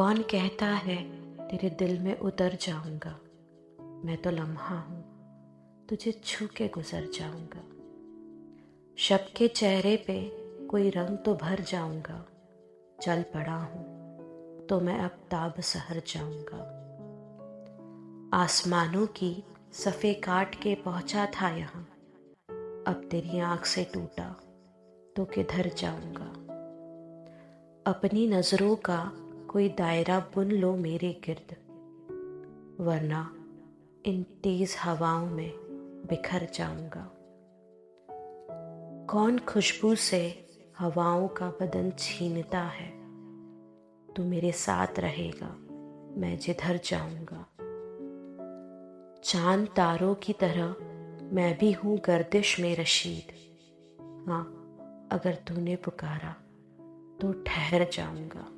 कौन कहता है, तेरे दिल में उतर जाऊँगा। मैं तो लम्हा हूँ, तुझे छू के गुजर जाऊँगा। शब के चेहरे पे कोई रंग तो भर जाऊँगा। चल पड़ा हूँ तो मैं अब ताब सहर जाऊँगा। आसमानों की सफ़े काट के पहुँचा था यहाँ। अब तेरी आँख से टूटा तो किधर जाऊँगा? अपनी नज़रों का कोई दायरा बुन लो मेरे गिर्द, वरना इन तेज हवाओं में बिखर जाऊँगा। कौन खुशबू से हवाओं का बदन छीनता है? तू मेरे साथ रहेगा, मैं जिधर जाऊँगा। चाँद तारों की तरह मैं भी हूँ गर्दिश में रशीद। हाँ अगर तूने पुकारा तो ठहर जाऊँगा।